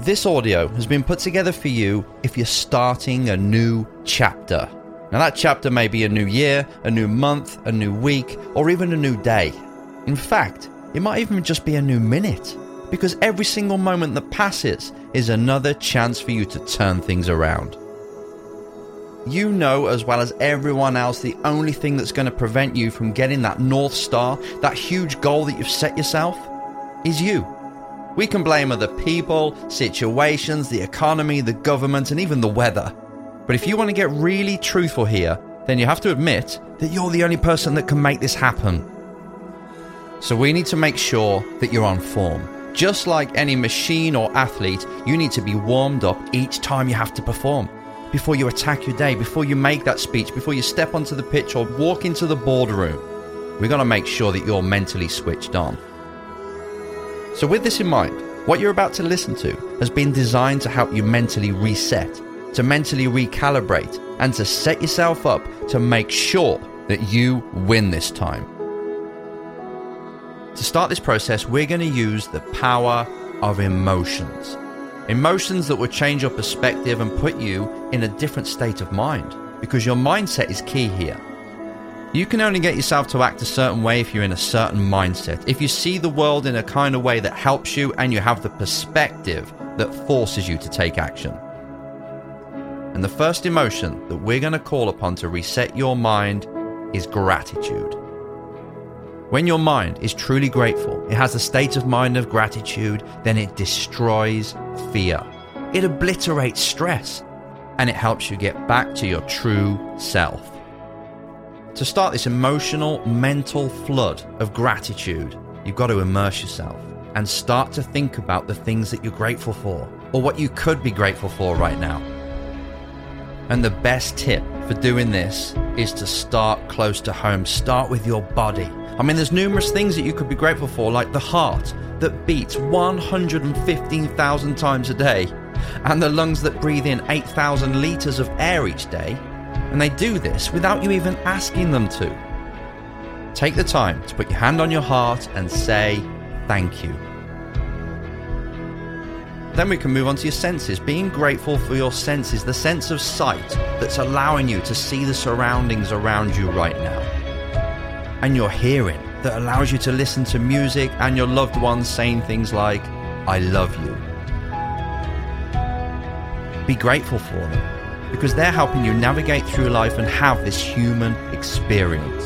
This audio has been put together for you if you're starting a new chapter. Now, that chapter may be a new year, a new month, a new week, or even a new day. In fact, it might even just be a new minute, because every single moment that passes is another chance for you to turn things around. You know as well as everyone else the only thing that's going to prevent you from getting that North Star, that huge goal that you've set yourself, is you. We can blame other people, situations, the economy, the government, and even the weather. But if you want to get really truthful here, then you have to admit that you're the only person that can make this happen. So we need to make sure that you're on form. Just like any machine or athlete, you need to be warmed up each time you have to perform. Before you attack your day, before you make that speech, before you step onto the pitch or walk into the boardroom, we've got to make sure that you're mentally switched on. So, with this in mind, what you're about to listen to has been designed to help you mentally reset, to mentally recalibrate, and to set yourself up to make sure that you win this time. To start this process, we're going to use the power of emotions. Emotions that will change your perspective and put you in a different state of mind, because your mindset is key here. You can only get yourself to act a certain way if you're in a certain mindset. If you see the world in a kind of way that helps you and you have the perspective that forces you to take action. And the first emotion that we're going to call upon to reset your mind is gratitude. When your mind is truly grateful, it has a state of mind of gratitude, then it destroys fear. It obliterates stress and it helps you get back to your true self. To start this emotional, mental flood of gratitude, you've got to immerse yourself and start to think about the things that you're grateful for or what you could be grateful for right now. And the best tip for doing this is to start close to home. Start with your body. I mean, there's numerous things that you could be grateful for, like the heart that beats 115,000 times a day, and the lungs that breathe in 8,000 litres of air each day and they do this without you even asking them to. Take the time to put your hand on your heart and say thank you. Then we can move on to your senses. Being grateful for your senses, the sense of sight that's allowing you to see the surroundings around you right now. And your hearing that allows you to listen to music and your loved ones saying things like, I love you. Be grateful for them because they're helping you navigate through life and have this human experience.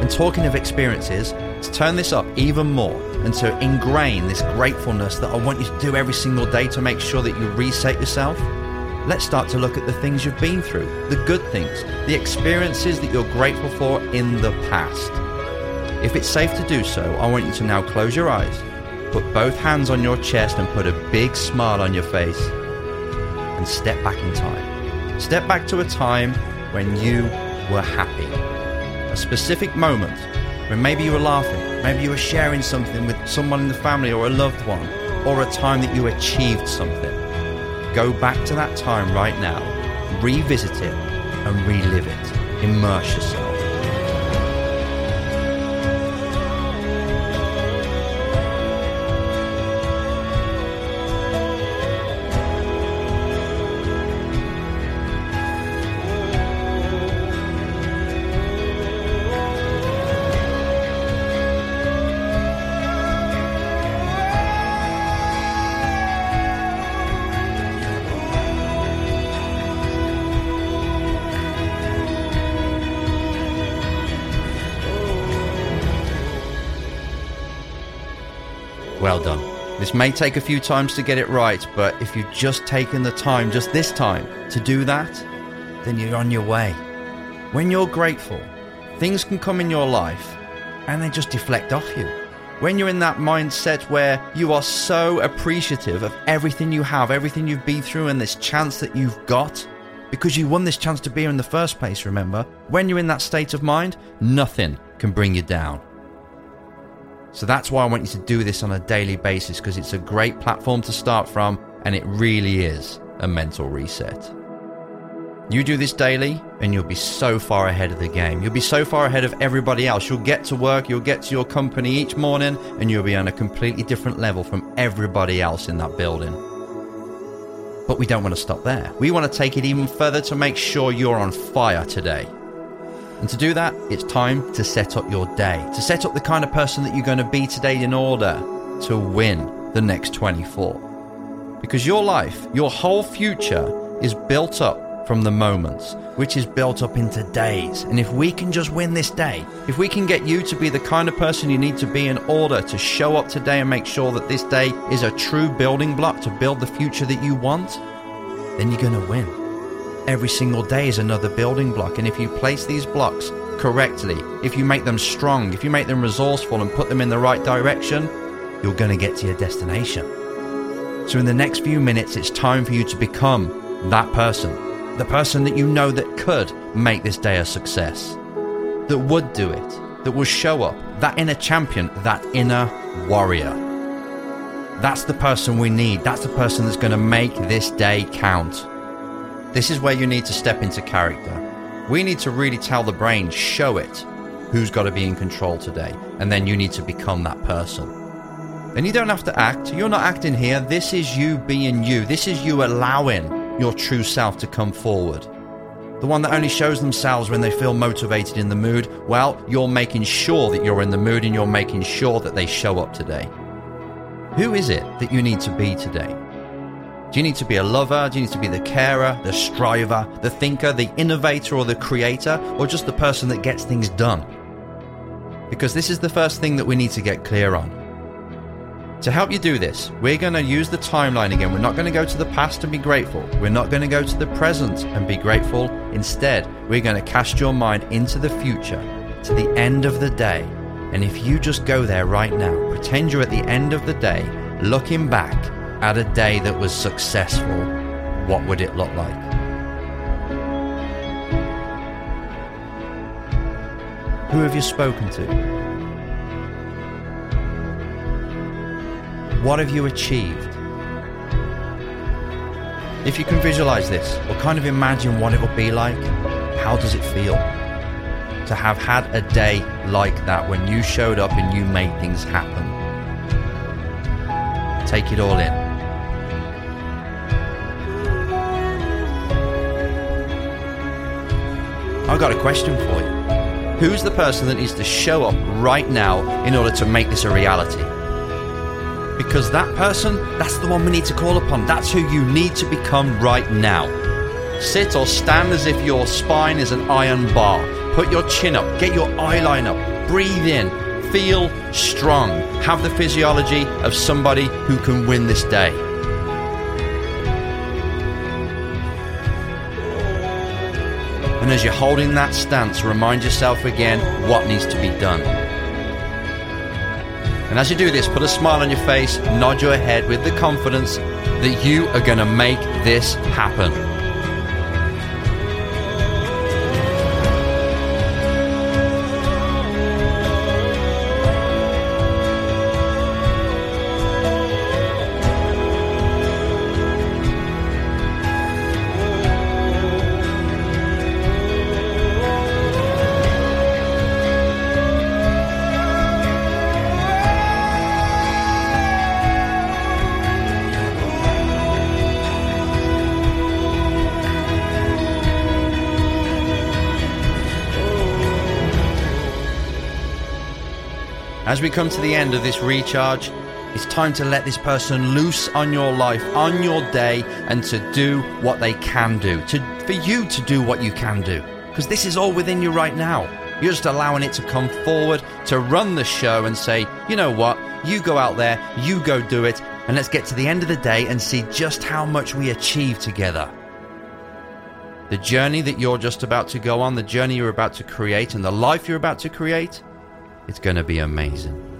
And talking of experiences, to turn this up even more and to ingrain this gratefulness that I want you to do every single day to make sure that you reset yourself, let's start to look at the things you've been through, the good things, the experiences that you're grateful for in the past. If it's safe to do so, I want you to now close your eyes, put both hands on your chest, and put a big smile on your face, and step back in time. Step back to a time when you were happy. A specific moment when maybe you were laughing, maybe you were sharing something with someone in the family or a loved one, or a time that you achieved something. Go back to that time right now, revisit it, and relive it. Immerse yourself. Well done. This may take a few times to get it right, but if you've just taken the time, just this time, to do that, then you're on your way. When you're grateful, things can come in your life and they just deflect off you. When you're in that mindset where you are so appreciative of everything you have, everything you've been through, and this chance that you've got, because you won this chance to be here in the first place, remember? When you're in that state of mind, nothing can bring you down. So that's why I want you to do this on a daily basis because it's a great platform to start from and it really is a mental reset. You do this daily and you'll be so far ahead of the game. You'll be so far ahead of everybody else. You'll get to work, you'll get to your company each morning, and you'll be on a completely different level from everybody else in that building. But we don't want to stop there. We want to take it even further to make sure you're on fire today. And to do that, it's time to set up your day, to set up the kind of person that you're going to be today in order to win the next 24. Because your life, your whole future, is built up from the moments, which is built up into days. And if we can just win this day, if we can get you to be the kind of person you need to be in order to show up today and make sure that this day is a true building block to build the future that you want, then you're going to win. Every single day is another building block. And if you place these blocks correctly, if you make them strong, if you make them resourceful and put them in the right direction, you're going to get to your destination. So, in the next few minutes, it's time for you to become that person the person that you know that could make this day a success, that would do it, that will show up, that inner champion, that inner warrior. That's the person we need. That's the person that's going to make this day count. This is where you need to step into character. We need to really tell the brain, show it who's got to be in control today, and then you need to become that person. And you don't have to act. You're not acting here. This is you being you. This is you allowing your true self to come forward. The one that only shows themselves when they feel motivated in the mood, well, you're making sure that you're in the mood and you're making sure that they show up today. Who is it that you need to be today? Do you need to be a lover? Do you need to be the carer, the striver, the thinker, the innovator, or the creator, or just the person that gets things done? Because this is the first thing that we need to get clear on. To help you do this, we're going to use the timeline again. We're not going to go to the past and be grateful. We're not going to go to the present and be grateful. Instead, we're going to cast your mind into the future, to the end of the day. And if you just go there right now, pretend you're at the end of the day, looking back at a day that was successful, what would it look like? Who have you spoken to? What have you achieved? If you can visualize this or kind of imagine what it will be like, how does it feel to have had a day like that when you showed up and you made things happen? Take it all in. I've got a question for you. Who's the person that needs to show up right now in order to make this a reality? because that person, that's the one we need to call upon. That's who you need to become right now. Sit or stand as if your spine is an iron bar. Put your chin up, get your eye line up, breathe in, feel strong. Have the physiology of somebody who can win this day. And as you're holding that stance, remind yourself again what needs to be done. And as you do this, put a smile on your face, nod your head with the confidence that you are going to make this happen. As we come to the end of this recharge, it's time to let this person loose on your life, on your day, and to do what they can do. To, for you to do what you can do. Because this is all within you right now. You're just allowing it to come forward, to run the show and say, you know what, you go out there, you go do it, and let's get to the end of the day and see just how much we achieve together. The journey that you're just about to go on, the journey you're about to create, and the life you're about to create it's going to be amazing.